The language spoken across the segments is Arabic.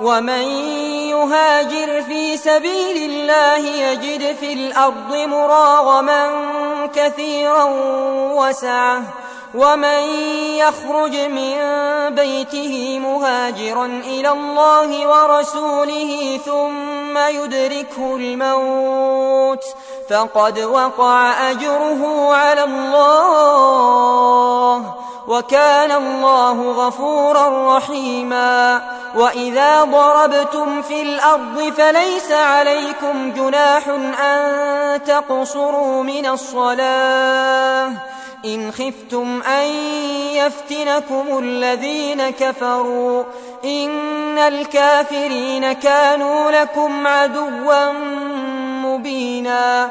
ومن يهاجر في سبيل الله يجد في الأرض مراغما كثيرا وسعة. ومن يخرج من بيته مهاجرا إلى الله ورسوله ثم يدركه الموت فقد وقع أجره على الله. وكان الله غفورا رحيما وإذا ضربتم في الأرض فليس عليكم جناح أن تقصروا من الصلاة إن خفتم أن يفتنكم الذين كفروا إن الكافرين كانوا لكم عدوا مبينا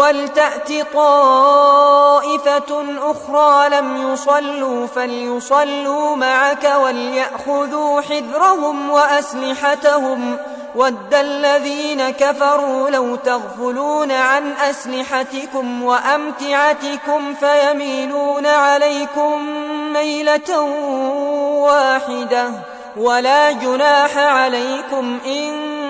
ولتأت طائفة أخرى لم يصلوا فليصلوا معك وليأخذوا حذرهم وأسلحتهم. ود الذين كفروا لو تغفلون عن أسلحتكم وأمتعتكم فيميلون عليكم ميلة واحدة. ولا جناح عليكم إن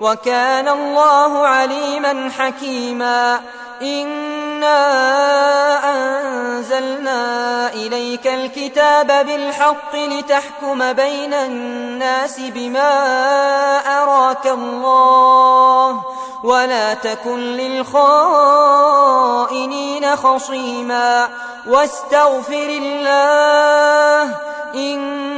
وكان الله عليما حكيما. إنا أنزلنا إليك الكتاب بالحق لتحكم بين الناس بما أراك الله ولا تكن للخائنين خصيما. واستغفر الله إن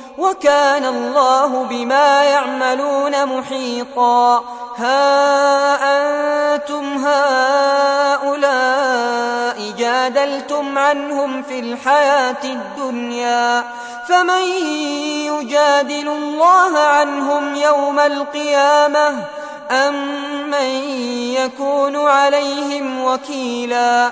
وكان الله بما يعملون محيطا. ها أنتم هؤلاء جادلتم عنهم في الحياة الدنيا. فمن يجادل الله عنهم يوم القيامة أم من يكون عليهم وكيلا؟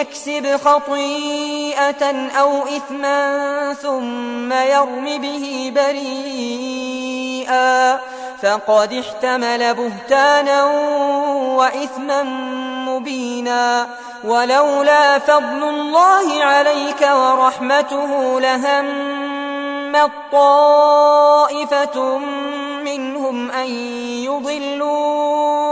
يكسب خطيئة أو إثما ثم يرم به بريئا فقد احتمل بهتانا وإثما مبينا ولولا فضل الله عليك ورحمته لهمت طائفة منهم أن يضلوك